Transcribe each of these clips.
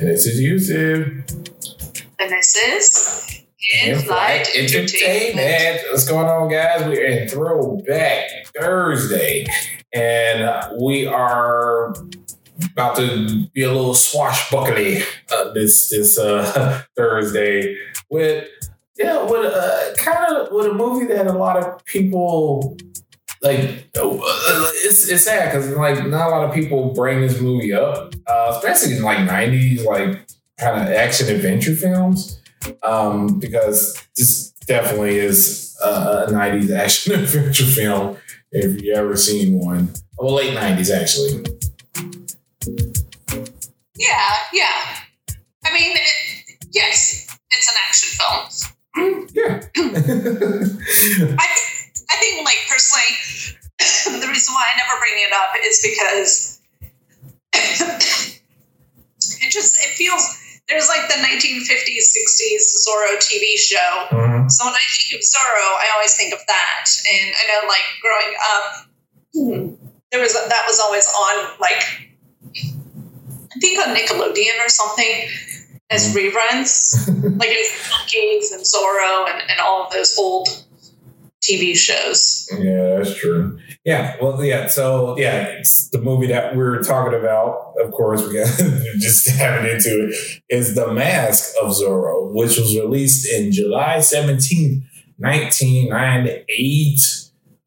And this is YouTube. And this is In In Flight Flight Entertainment. Entertainment. What's going on, guys? We're in Throwback Thursday, and we are about to be a little swashbuckly uh, this this uh, Thursday with yeah with uh, kind of with a movie that a lot of people like. It's it's sad because like not a lot of people bring this movie up, uh, especially in like '90s like kind of action adventure films um, because this definitely is uh, a 90s action adventure film if you ever seen one. Well, late 90s, actually. Yeah, yeah. I mean, it, yes, it's an action film. Yeah. I I think, like personally, the reason why I never bring it up is because it just it feels there's like the 1950s, 60s Zorro TV show. Mhm. So when I think of Zorro, I always think of that. And I know, like growing up, there was that was always on like I think on Nickelodeon or something as reruns, like it was Monkees and Zorro and, and all of those old TV shows. Yeah, that's true. Yeah, well, yeah. So, yeah, it's the movie that we're talking about, of course, we just diving into it, is The Mask of Zorro, which was released in July 17th, 1998.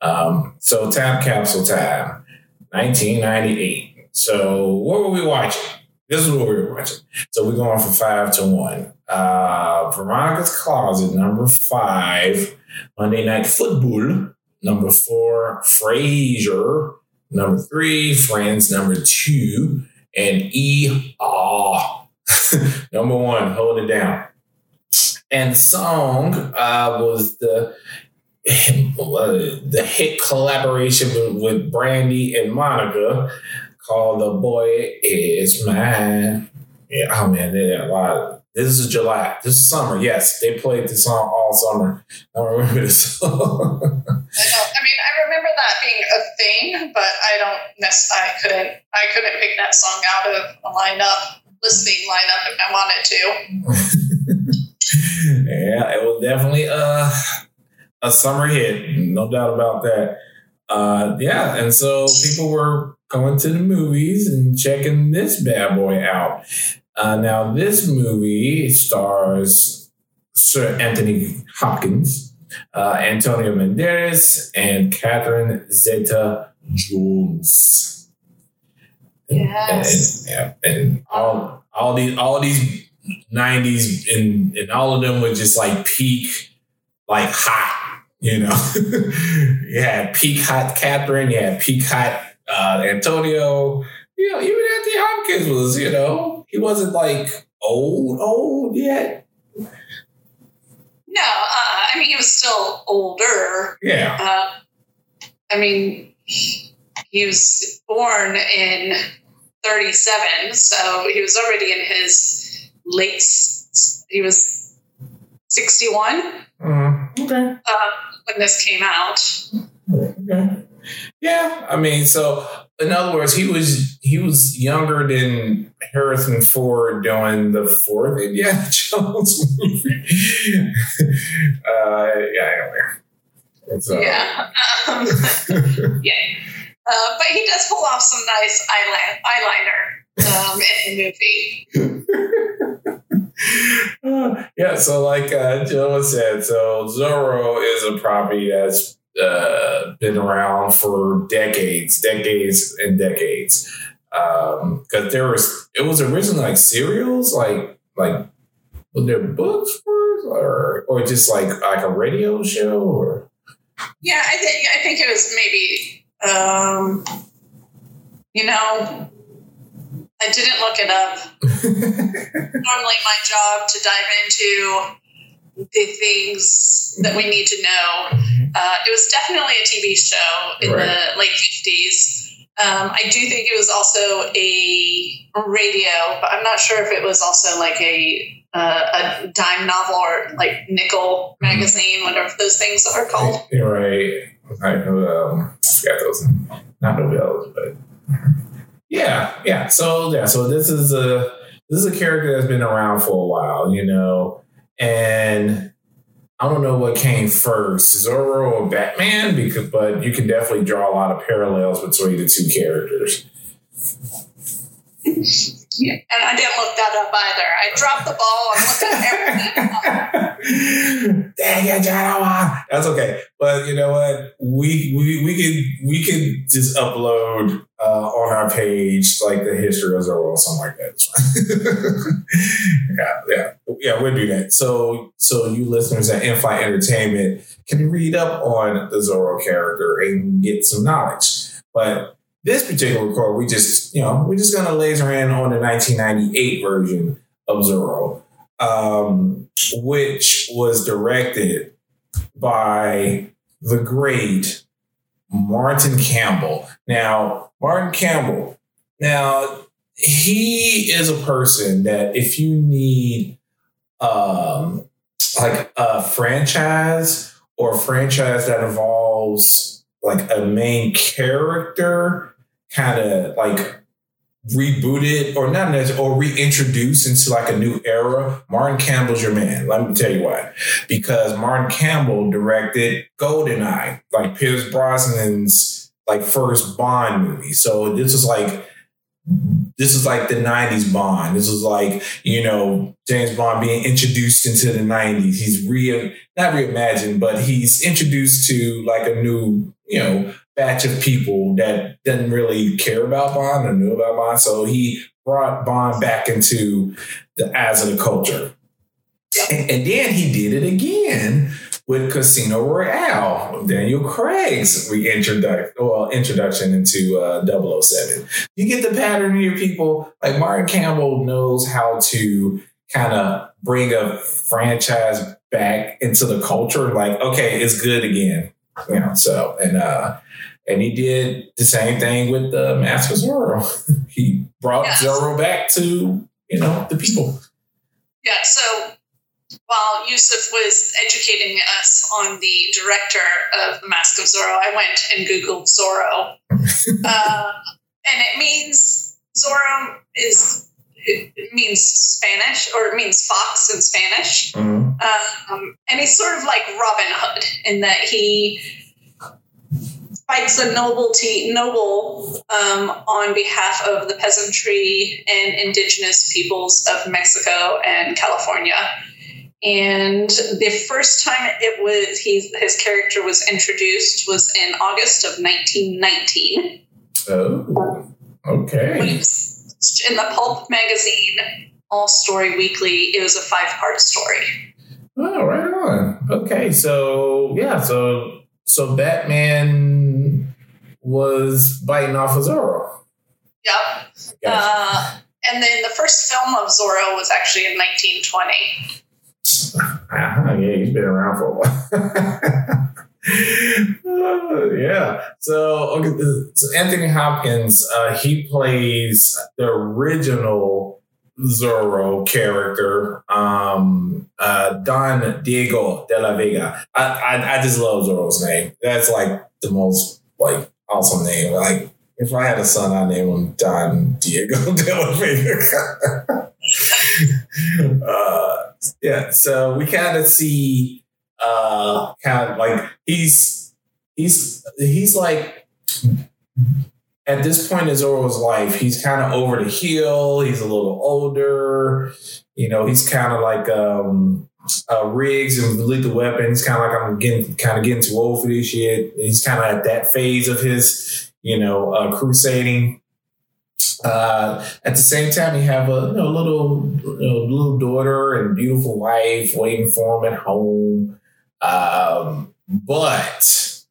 Um, so, time capsule time, 1998. So, what were we watching? This is what we were watching. So, we're going from five to one. Uh, Veronica's Closet, number five. Monday Night Football. Number four, Frasier. Number three, Friends. Number two, and E. Ah. number one, Hold It Down. And song uh, was the the hit collaboration with, with Brandy and Monica called "The Boy Is Mine." Yeah, oh man, they had a lot. This is July. This is summer. Yes, they played the song all summer. I remember this song. I, I mean, I remember that being a thing, but I don't. I couldn't. I couldn't pick that song out of a lineup, listening lineup if I wanted to. yeah, it was definitely uh, a summer hit, no doubt about that. Uh, yeah, and so people were going to the movies and checking this bad boy out. Uh, now, this movie stars Sir Anthony Hopkins, uh, Antonio Banderas, and Catherine Zeta Jones. Yes. And, yeah, and all all these all these nineties and and all of them were just like peak, like hot, you know. yeah, peak hot Catherine, yeah, peak hot uh, Antonio. You know, even Anthony Hopkins was, you know, he wasn't like old, old yet. No, uh, I mean he was still older. Yeah. Uh, I mean, he was born in 37, so he was already in his late, he was 61 Mm, okay. uh, when this came out. Okay. Yeah, I mean, so in other words, he was he was younger than Harrison Ford doing the fourth Indiana Jones movie. uh, yeah, anyway. So, Yeah. Um, yeah. Uh, but he does pull off some nice eyeliner, eyeliner um, in the movie. Yeah, so like uh, Jill said, so Zorro is a property that's uh, been around for decades, decades and decades. Because there was, it was originally like serials, like like were there books first, or or just like like a radio show, or Yeah, I think I think it was maybe um, you know I didn't look it up. Normally my job to dive into the things that we need to know. Uh, it was definitely a TV show in Right. the late fifties. Um, I do think it was also a radio, but I'm not sure if it was also like a uh, a dime novel or like nickel magazine, whatever those things are called. You're right. I know. um, forgot those, not novellas, but Yeah, yeah. So yeah, so this is a this is a character that's been around for a while, you know, and I don't know what came first, Zorro or Batman, because but you can definitely draw a lot of parallels between the two characters. Yeah, and I didn't look that up either. I dropped the ball and looked at everything. Dang it, John! That's okay. But you know what? We we we can we can just upload uh, on our page like the history of Zorro or something like that. yeah, yeah, yeah. We'll do that. So so you listeners at In Flight Entertainment can read up on the Zorro character and get some knowledge. But this particular record, we just, you know, we're just gonna laser in on the 1998 version of Zorro, um, which was directed by the great Martin Campbell. Now, Martin Campbell, now he is a person that if you need um like a franchise or a franchise that involves like a main character kind of like rebooted or not or reintroduced into like a new era, Martin Campbell's your man. Let me tell you why. Because Martin Campbell directed Goldeneye, like Pierce Brosnan's like first Bond movie. So this was like this is like the 90s Bond. This was like, you know, James Bond being introduced into the 90s. He's re not reimagined, but he's introduced to like a new, you know, batch of people that didn't really care about Bond or knew about Bond. So he brought Bond back into the eyes of the culture. And, and then he did it again with Casino Royale, Daniel Craig's reintroduction, well, introduction into uh, 007. You get the pattern here, people. Like Martin Campbell knows how to kind of bring a franchise back into the culture. Like, okay, it's good again. You know, so and uh and he did the same thing with the Mask of Zorro. he brought yes. Zorro back to, you know, the people. Yeah, so while Yusuf was educating us on the director of The Mask of Zorro, I went and Googled Zorro. uh, and it means Zorro is it means Spanish or it means fox in Spanish. Mm-hmm. Um, and he's sort of like Robin Hood in that he fights the nobility noble um, on behalf of the peasantry and indigenous peoples of Mexico and California. And the first time it was he, his character was introduced was in August of 1919. Oh, okay. In the Pulp magazine, All Story Weekly, it was a five part story. Oh, right on. Okay, so yeah, so so Batman was biting off of Zorro. Yep. Gotcha. Uh, and then the first film of Zorro was actually in 1920. Uh-huh, yeah, he's been around for a while. uh, yeah. So, okay, so Anthony Hopkins, uh, he plays the original Zorro character, um, uh, Don Diego de la Vega. I, I, I just love Zorro's name. That's like the most like awesome name. Like if I had a son, I'd name him Don Diego de la Vega. uh, yeah, so we kind of see uh kind of like he's he's he's like at this point in Zorro's life, he's kind of over the hill. He's a little older. You know, he's kind of like um, uh, Riggs and Lethal Weapon. He's kind of like I'm getting kind of getting too old for this shit. He's kind of at that phase of his, you know, uh, crusading. Uh, at the same time, you have a you know, little little daughter and beautiful wife waiting for him at home. Um, but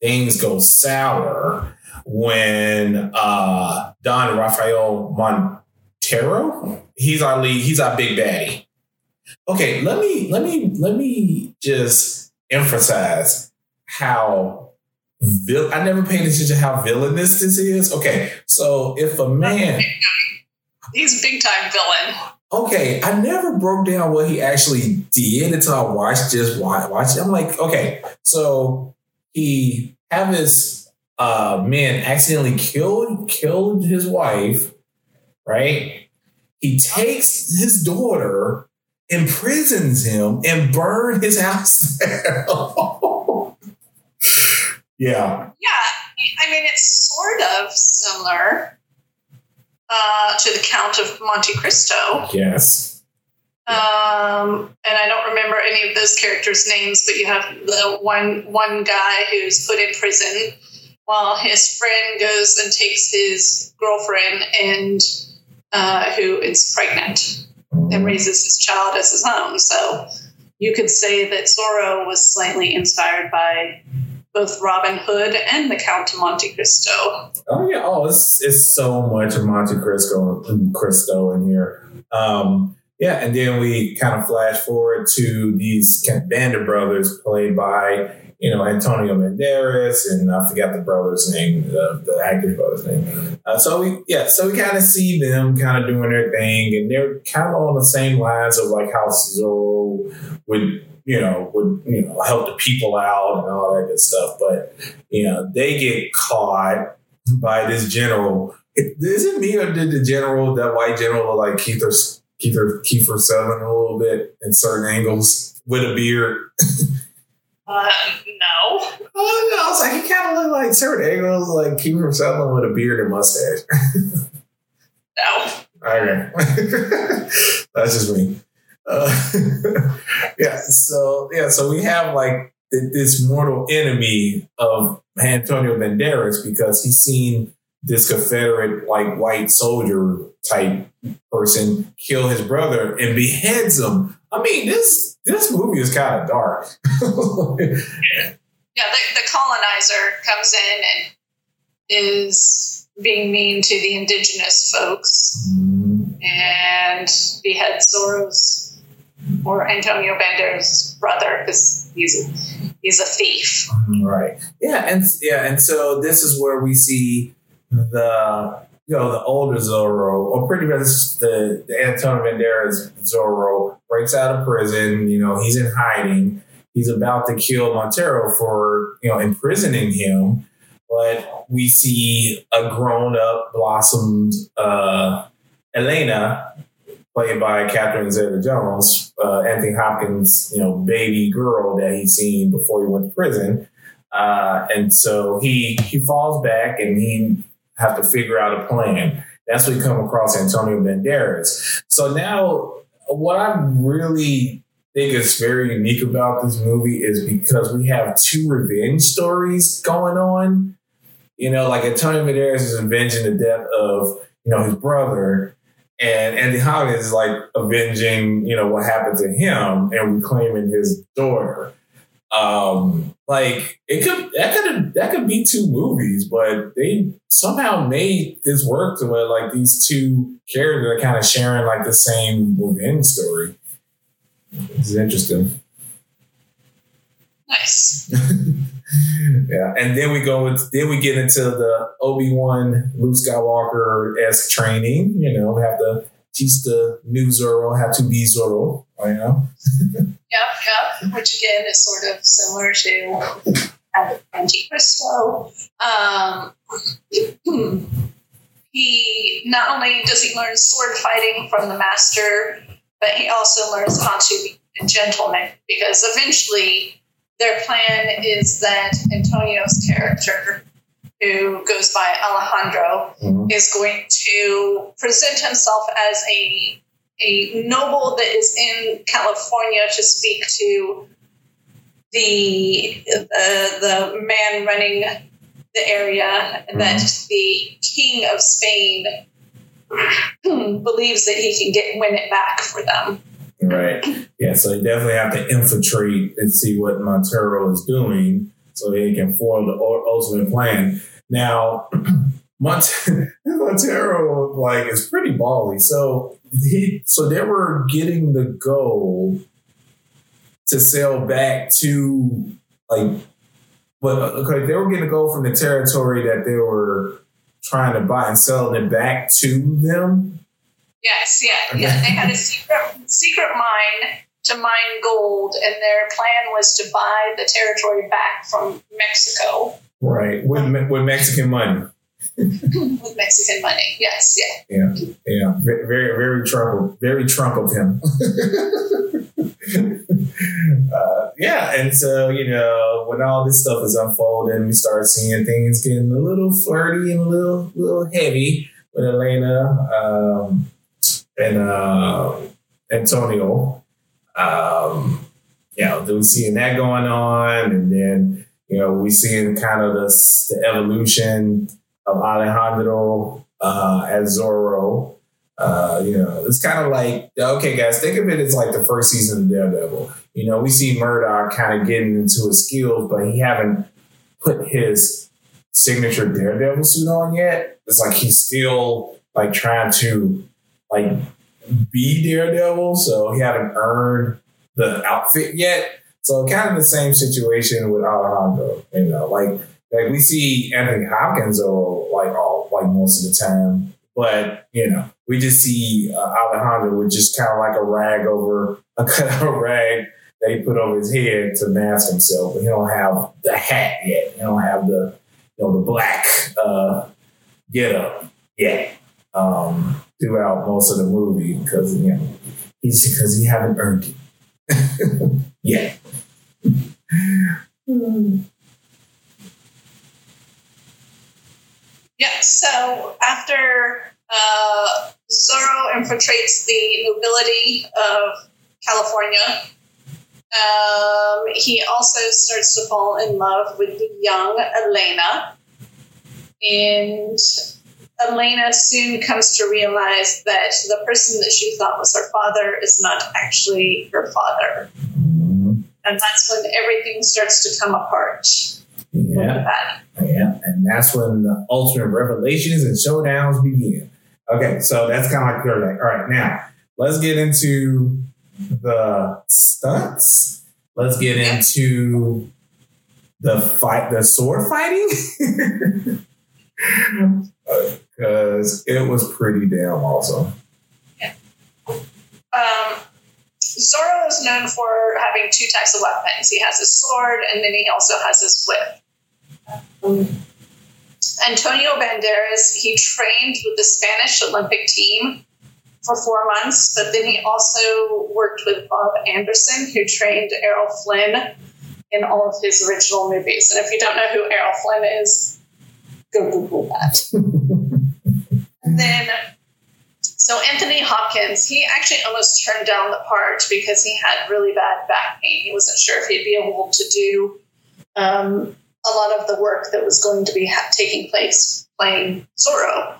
things go sour when uh, Don Rafael Montero, he's our lead, he's our big baddie. Okay, let me let me let me just emphasize how vil- I never paid attention to how villainous this is. Okay, so if a man he's a big time villain. Okay, I never broke down what he actually did until I watched just watch, watch it. I'm like, okay, so he have his uh, men accidentally killed killed his wife, right? He takes his daughter, imprisons him, and burn his house down. yeah. Yeah, I mean, it's sort of similar uh, to the Count of Monte Cristo. Yes. Um, and I don't remember any of those characters' names, but you have the one one guy who's put in prison while his friend goes and takes his girlfriend and uh, who is pregnant and raises his child as his own. So you could say that Zorro was slightly inspired by both Robin Hood and the Count of Monte Cristo. Oh yeah. Oh, it's it's so much of Monte Cristo and Cristo in here. Um, yeah, and then we kind of flash forward to these Band of brothers played by you know Antonio Banderas and I forgot the brother's name, the, the actor's brother's name. Uh, so we yeah, so we kind of see them kind of doing their thing, and they're kind of on the same lines of like how Zorro would you know would you know help the people out and all that good stuff, but you know they get caught by this general. Is it me or did the general, that white general, like Kiefer Kiefer Kiefer Sutherland a little bit in certain angles with a beard. Uh, no. Oh, no, I was like, he kind of looked like certain angles, like Kiefer Sutherland with a beard and mustache. no. Okay. That's just me. Uh, yeah. So, yeah. So we have like this mortal enemy of Antonio Banderas because he's seen this Confederate like white soldier type person kill his brother and beheads him. I mean, this this movie is kind of dark. yeah, the, the colonizer comes in and is being mean to the indigenous folks mm-hmm. and beheads Zorro's or Antonio Banderas' brother because he's a, he's a thief. Right. Yeah, and yeah, and so this is where we see the you know the older Zorro, or pretty much the, the Antonio Banderas Zorro breaks out of prison. You know he's in hiding. He's about to kill Montero for you know imprisoning him, but we see a grown up, blossomed uh, Elena, played by Catherine Zeta-Jones, uh, Anthony Hopkins, you know, baby girl that he's seen before he went to prison. Uh, and so he he falls back and he have to figure out a plan. That's when we come across Antonio Banderas. So now, what I really think is very unique about this movie is because we have two revenge stories going on. You know, like Antonio Banderas is avenging the death of you know his brother, and Andy Hopkins is like avenging you know what happened to him and reclaiming his daughter. Um, like it could that could that could be two movies, but they somehow made this work to where like these two characters are kind of sharing like the same revenge story. It's interesting. Nice. yeah, and then we go with then we get into the Obi Wan Luke Skywalker esque training. You know, we have to teach the new Zorro how to be Zorro. You know. Yep, yep. Which again is sort of similar to Monte Cristo. Um, he not only does he learn sword fighting from the master, but he also learns how to be a gentleman because eventually their plan is that Antonio's character, who goes by Alejandro, mm-hmm. is going to present himself as a a noble that is in California to speak to the uh, the man running the area mm-hmm. that the king of Spain believes that he can get win it back for them. Right. Yeah. So they definitely have to infiltrate and see what Montero is doing, so they can form the ultimate plan. Now, Montero like is pretty bally. So he so they were getting the goal to sail back to like but okay, they were getting to go from the territory that they were trying to buy and selling it back to them. Yes, yeah, yeah. They had a secret secret mine to mine gold, and their plan was to buy the territory back from Mexico. Right. With with Mexican money. With Mexican money. Yes, yeah. Yeah. Yeah. Very very Trump very Trump of him. uh, yeah, and so you know when all this stuff is unfolding, we start seeing things getting a little flirty and a little little heavy with Elena um, and uh, Antonio. Um, you know, we seeing that going on, and then you know we're seeing kind of the, the evolution of Alejandro uh, as Zorro. Uh, you know, it's kind of like okay, guys, think of it as like the first season of Daredevil. You know, we see Murdock kind of getting into his skills, but he haven't put his signature Daredevil suit on yet. It's like he's still like trying to like be Daredevil, so he haven't earned the outfit yet. So kind of the same situation with Alejandro. You know, like like we see Anthony Hopkins or like all like most of the time, but you know we just see uh, Alejandro with just kind of like a rag over a kind of a rag that he put over his head to mask himself, but he don't have the hat yet. He don't have the you know the black uh, get up yet um, throughout most of the movie because you know he's because he haven't earned it yet. Yeah, so after uh, Zorro infiltrates the nobility of California, um, he also starts to fall in love with the young Elena. And Elena soon comes to realize that the person that she thought was her father is not actually her father. And that's when everything starts to come apart. Yeah. Yeah, that's when the ultimate revelations and showdowns begin. Okay, so that's kind of like third act. All right, now let's get into the stunts. Let's get into the fight, the sword fighting, because it was pretty damn awesome. Um, Zorro is known for having two types of weapons. He has his sword, and then he also has his whip. Antonio Banderas, he trained with the Spanish Olympic team for four months, but then he also worked with Bob Anderson, who trained Errol Flynn in all of his original movies. And if you don't know who Errol Flynn is, go Google that. Then, so Anthony Hopkins, he actually almost turned down the part because he had really bad back pain. He wasn't sure if he'd be able to do um, a lot of the work that was going to be ha- taking place playing Zorro.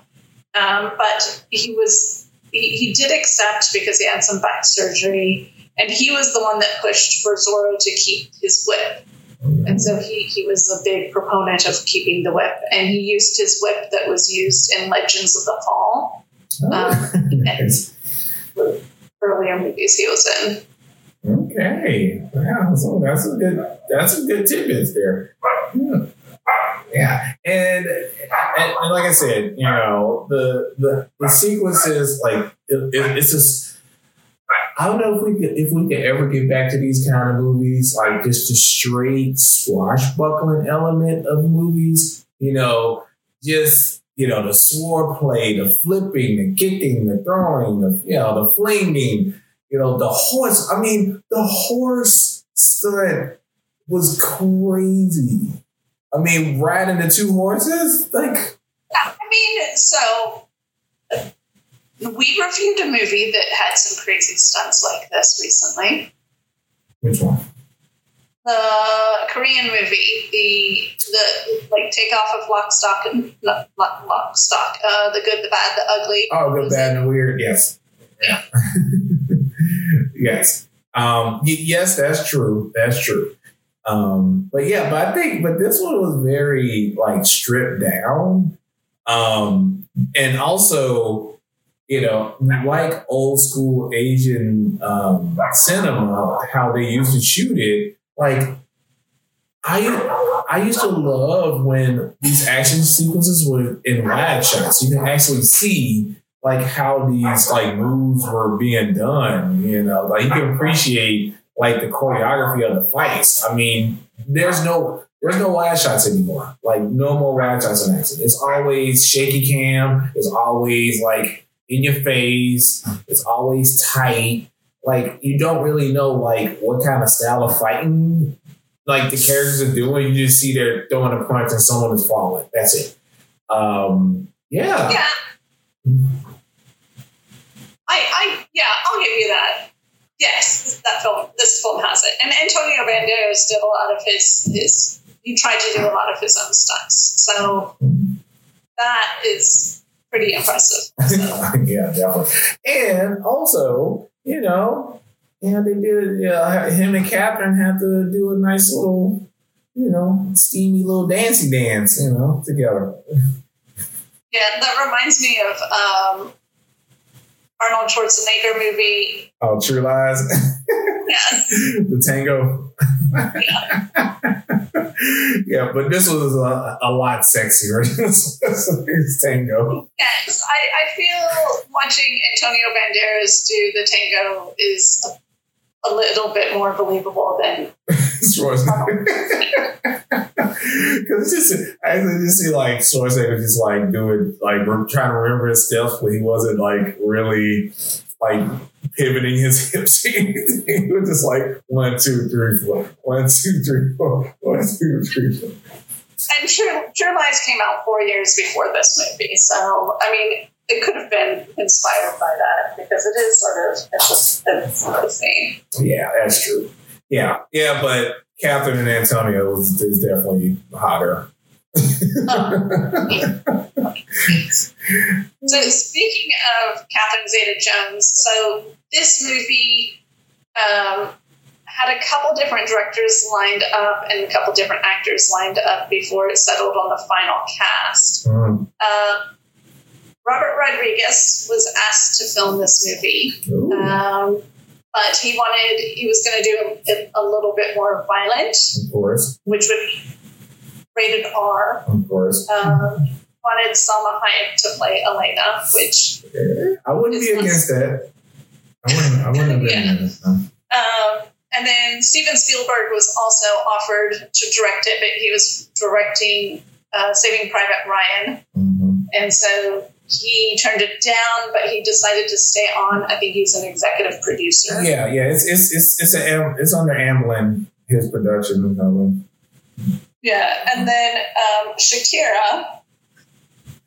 Um, but he was he, he did accept because he had some back surgery, and he was the one that pushed for Zorro to keep his whip. And so he, he was a big proponent of keeping the whip, and he used his whip that was used in Legends of the Fall, Um, Nice. earlier movies he was in. Okay. Wow. So that's a good that's some good tidbits there. Hmm. Yeah. And, and, and like I said, you know, the the, the sequences like it, it, it's just I don't know if we could if we could ever get back to these kind of movies, like just a straight swashbuckling element of movies. You know, just you know, the sword play, the flipping, the kicking, the throwing, the you know, the flinging, you know, the horse. I mean, the horse stunt was crazy. I mean, riding the two horses, like I mean, so we reviewed a movie that had some crazy stunts like this recently. which one? The Korean movie, the the like takeoff of Lock, Stock, and not Lock, Lock, Stock, uh, the good, the bad, the ugly. Oh, good, bad, and weird. Yes. Yeah. yes. Um, yes, that's true. That's true. Um, but yeah, but I think, but this one was very like stripped down. Um, and also, you know, like old school Asian um, cinema, how they used to shoot it. Like, I I used to love when these action sequences were in wide shots. You can actually see like how these like moves were being done. You know, like you can appreciate like the choreography of the fights. I mean, there's no there's no wide shots anymore. Like no more wide shots in action. It's always shaky cam. It's always like in your face. It's always tight. Like you don't really know like what kind of style of fighting like the characters are doing. You just see they're throwing a punch and someone is falling. That's it. Um, yeah. Yeah. I, yeah, I'll give you that. Yes, that film, this film has it. And Antonio Banderas did a lot of his, his, he tried to do a lot of his own stunts. So that is pretty impressive. So. yeah, definitely. And also, you know, yeah, they did. Yeah, him and Catherine had to do a nice little, you know, steamy little dancey dance, you know, together. Yeah, that reminds me of um, Arnold Schwarzenegger movie. Oh, True Lies. Yes. the tango. yeah, but this was a, a lot sexier. it's tango. Yes, I, I feel watching Antonio Banderas do the tango is a, a little bit more believable than Schwarzenegger. Because it's just, I just see like Schwarzenegger just like doing, like trying to remember his steps, but he wasn't like really like pivoting his hips. he was just like one, two, three, four, one, two, three, four, one, two, three, four. And True, True Lies came out four years before this movie, so I mean, it could have been inspired by that because it is sort of it's, a, it's the same. Yeah, that's true. Yeah, yeah, but Catherine and Antonio is, is definitely hotter. So speaking of Catherine Zeta-Jones, so this movie um, had a couple different directors lined up and a couple different actors lined up before it settled on the final cast. Mm. Uh, Robert Rodriguez was asked to film this movie, um, but he wanted he was going to do it a little bit more violent, of course, which would be rated R. of course. Um, wanted Salma Hayek to play Elena, which I wouldn't be against that. I wouldn't. I wouldn't have been Yeah. against that. Um, and then Steven Spielberg was also offered to direct it, but he was directing uh, Saving Private Ryan, Mhm. And so he turned it down. But he decided to stay on. I think he's an executive producer. Yeah, yeah. It's it's it's it's a it's under Amblin his production. of. Yeah, and then um, Shakira,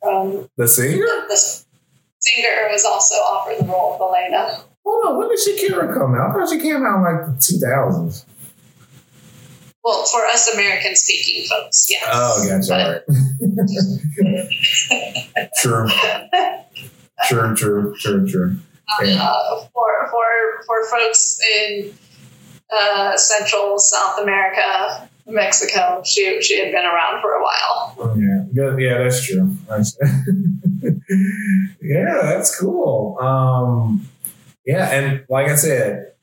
um, The singer. the singer, was also offered the role of Elena. Hold on. When did Shakira come out? I thought she came out in like the two thousands. Well, for us American speaking folks, yes. Oh, gotcha. All right. true. True. True. True. True. Yeah. uh, for for for folks in uh, Central South America, Mexico. She she had been around for a while. Oh, yeah. Yeah, that's true. That's- yeah, that's cool. Um, yeah, and like I said,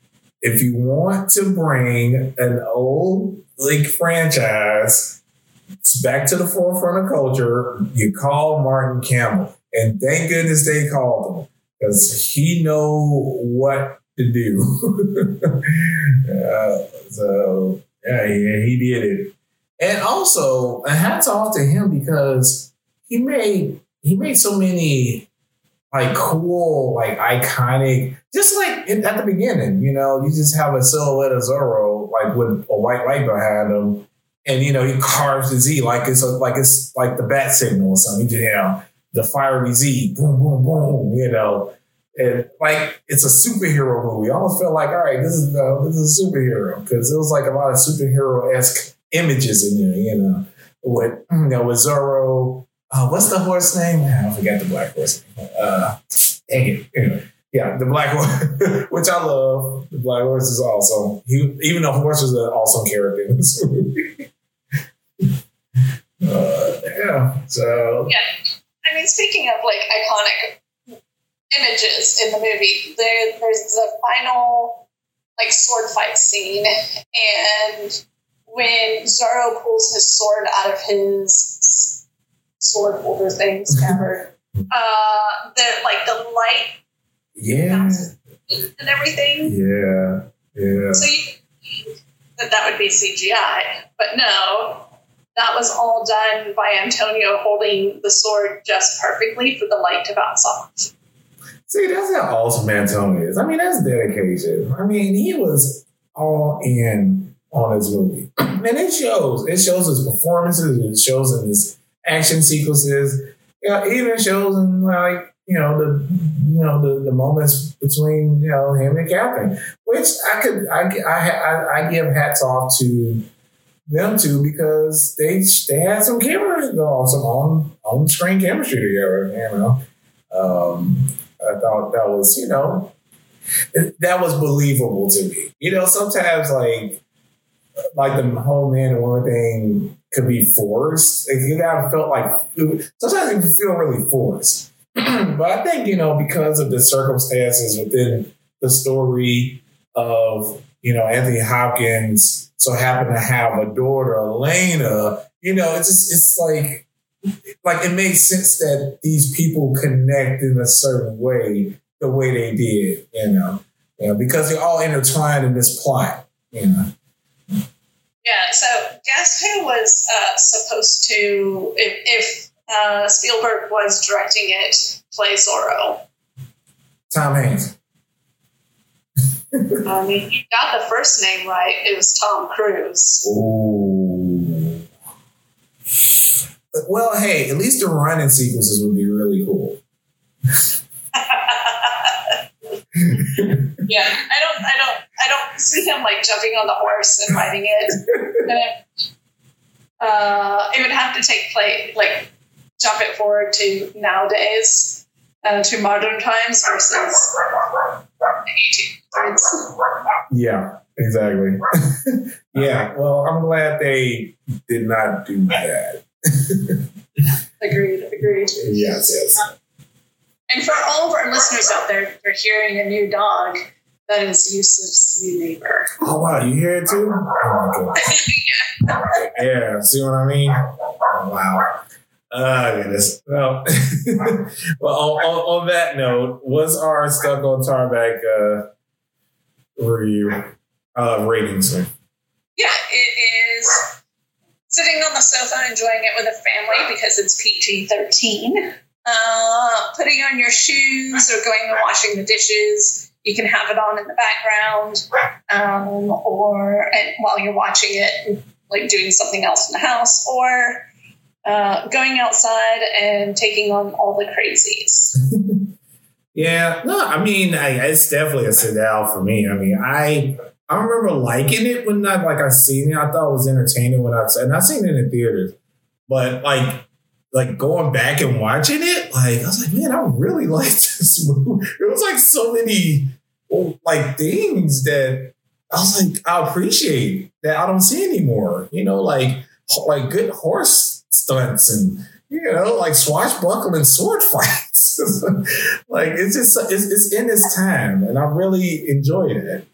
if you want to bring an old league franchise back to the forefront of culture, you call Martin Campbell, and thank goodness they called him because he know what to do. uh, so yeah, he, he did it. And also, hats off to him because he made he made so many like cool, like iconic, just like in, at the beginning, you know, you just have a silhouette of Zorro like with a white light behind him, and you know he carves the Z like it's a, like it's like the bat signal or something, you know, the fiery Z, boom, boom, boom, you know. And like it's a superhero movie. I almost felt like, all right, this is uh, this is a superhero because it was like a lot of superhero esque images in there, you know, with you know with Zorro. Uh, what's the horse name? I forgot the black horse. Uh, dang it. Anyway, yeah, the black horse, which I love. The black horse is awesome. He, even the horse was an awesome character in this movie. uh, yeah, so Yeah. I mean, speaking of like iconic images in the movie, there there's the final like sword fight scene, and when Zorro pulls his sword out of his sword holder thing, scabbard, uh, the like the light yeah, and everything. yeah, yeah. So you that that would be CGI, but no, that was all done by Antonio holding the sword just perfectly for the light to bounce off. See, that's how awesome Antonio is. I mean, that's dedication. I mean, he was all in on his movie. And it shows. It shows his performances, it shows in his action sequences. You know, even shows in like, you know, the you know, the, the moments between, you know, him and Catherine. Which I could I I I, I give hats off to them two because they they had some chemistry, some on on screen chemistry together. You know, um, I thought that was you know that was believable to me. You know, sometimes like like the whole man and woman thing could be forced. Like, you know, felt like sometimes it can feel really forced. but I think you know because of the circumstances within the story of you know Anthony Hopkins so happen to have a daughter, Elena, you know, it's just it's like like it makes sense that these people connect in a certain way, the way they did, you know, you know, because they're all intertwined in this plot, you know. Yeah. So, guess who was uh, supposed to, if, if uh, Spielberg was directing it, play Zorro? Tom Hanks. I mean, you got the first name right. It was Tom Cruise. Ooh. Well, hey, at least the running sequences would be really cool. yeah, I don't, I don't, I don't see him like jumping on the horse and riding it. uh, it would have to take place, like jump it forward to nowadays, uh, to modern times versus 1800s. yeah, exactly. yeah, well, I'm glad they did not do that. agreed, agreed. Yes, yes. And for all of our listeners out there, they're hearing a new dog. That is Yusuf's new neighbor. Oh wow, you hear it too? Oh my god. yeah. yeah, see what I mean? Oh, wow. Oh goodness. Well, well on, on, on, that note, what's our stuck on tarmac uh, review uh, ratings? Yeah, it is sitting on the sofa enjoying it with a family because it's PG thirteen. Uh, putting on your shoes or going and washing the dishes. You can have it on in the background, um, or while you're watching it, like doing something else in the house, or uh, going outside and taking on all the crazies. yeah, no, I mean, I, it's definitely a sit down for me. I mean, I I remember liking it when I like I seen it. I thought it was entertaining when I and I seen it in theaters, but like like going back and watching it, like I was like, man, I really liked this movie. It was like so many oh, like things that I was like, I appreciate that I don't see anymore. You know, like like good horse stunts and you know like swashbuckling sword fights. like it's just it's, it's in its time, and I really enjoyed it.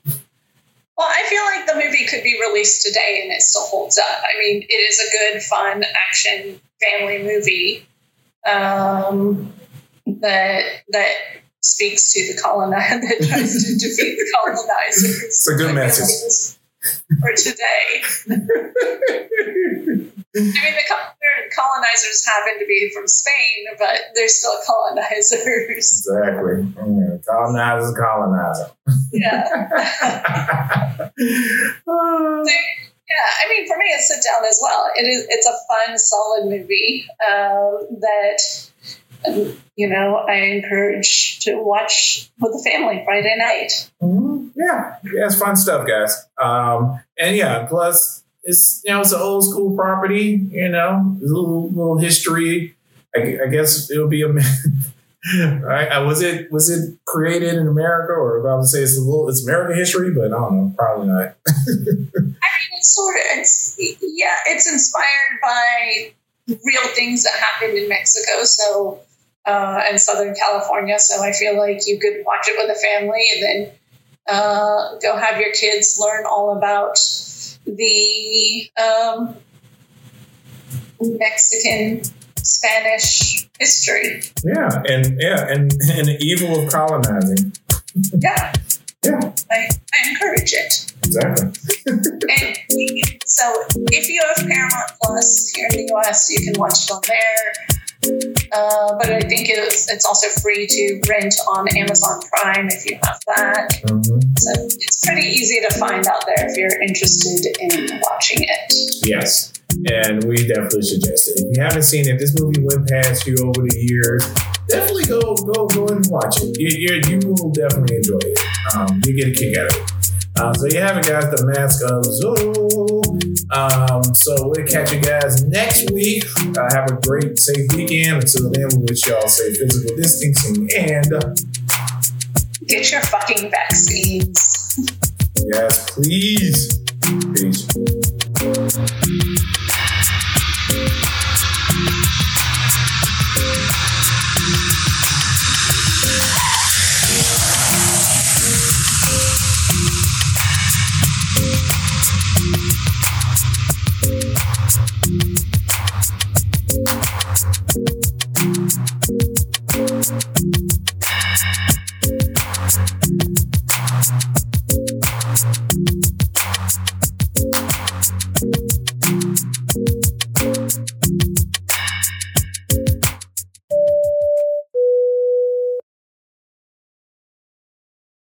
Well, I feel like the movie could be released today and it still holds up. I mean, it is a good, fun action family movie um, that that speaks to the colonizer that tries to defeat the colonizers. It's a good message for today. I mean, the colonizers happen to be from Spain, but they're still colonizers. Exactly. Mm, colonizers, colonizer. Yeah. so, yeah, I mean, for me, it's sit down as well. It is. It's a fun, solid movie um, that you know I encourage to watch with the family Friday night. Mm-hmm. Yeah, yeah, it's fun stuff, guys. Um, and yeah, plus it's you know it's an old school property. You know, a little little history. I, I guess it'll be a. right? Uh, was it was it created in America, or I would say it's a little it's American history, but I don't know, probably not. I mean, it's sort of it's yeah, it's inspired by real things that happened in Mexico, so uh, and Southern California. So I feel like you could watch it with a family and then uh, go have your kids learn all about the um, Mexican Spanish history. Yeah, and yeah, and and the evil of colonizing. Yeah. Yeah. I, I encourage it. Exactly. and so if you have Paramount Plus here in the US, you can watch it on there. Uh, but I think it's, it's also free to rent on Amazon Prime if you have that. Mhm. So it's pretty easy to find out there if you're interested in watching it. Yes. And we definitely suggest it. If you haven't seen it, this movie went past you over the years. Definitely go go go and watch it. You, you, you will definitely enjoy it. Um, you get a kick out of it. Uh, so you have it, guys. The Mask of Zorro. Um, so we'll catch you guys next week. Uh, have a great, safe weekend. Until then, we wish y'all safe physical distancing and uh, Get your fucking vaccines. yes, please. Peace.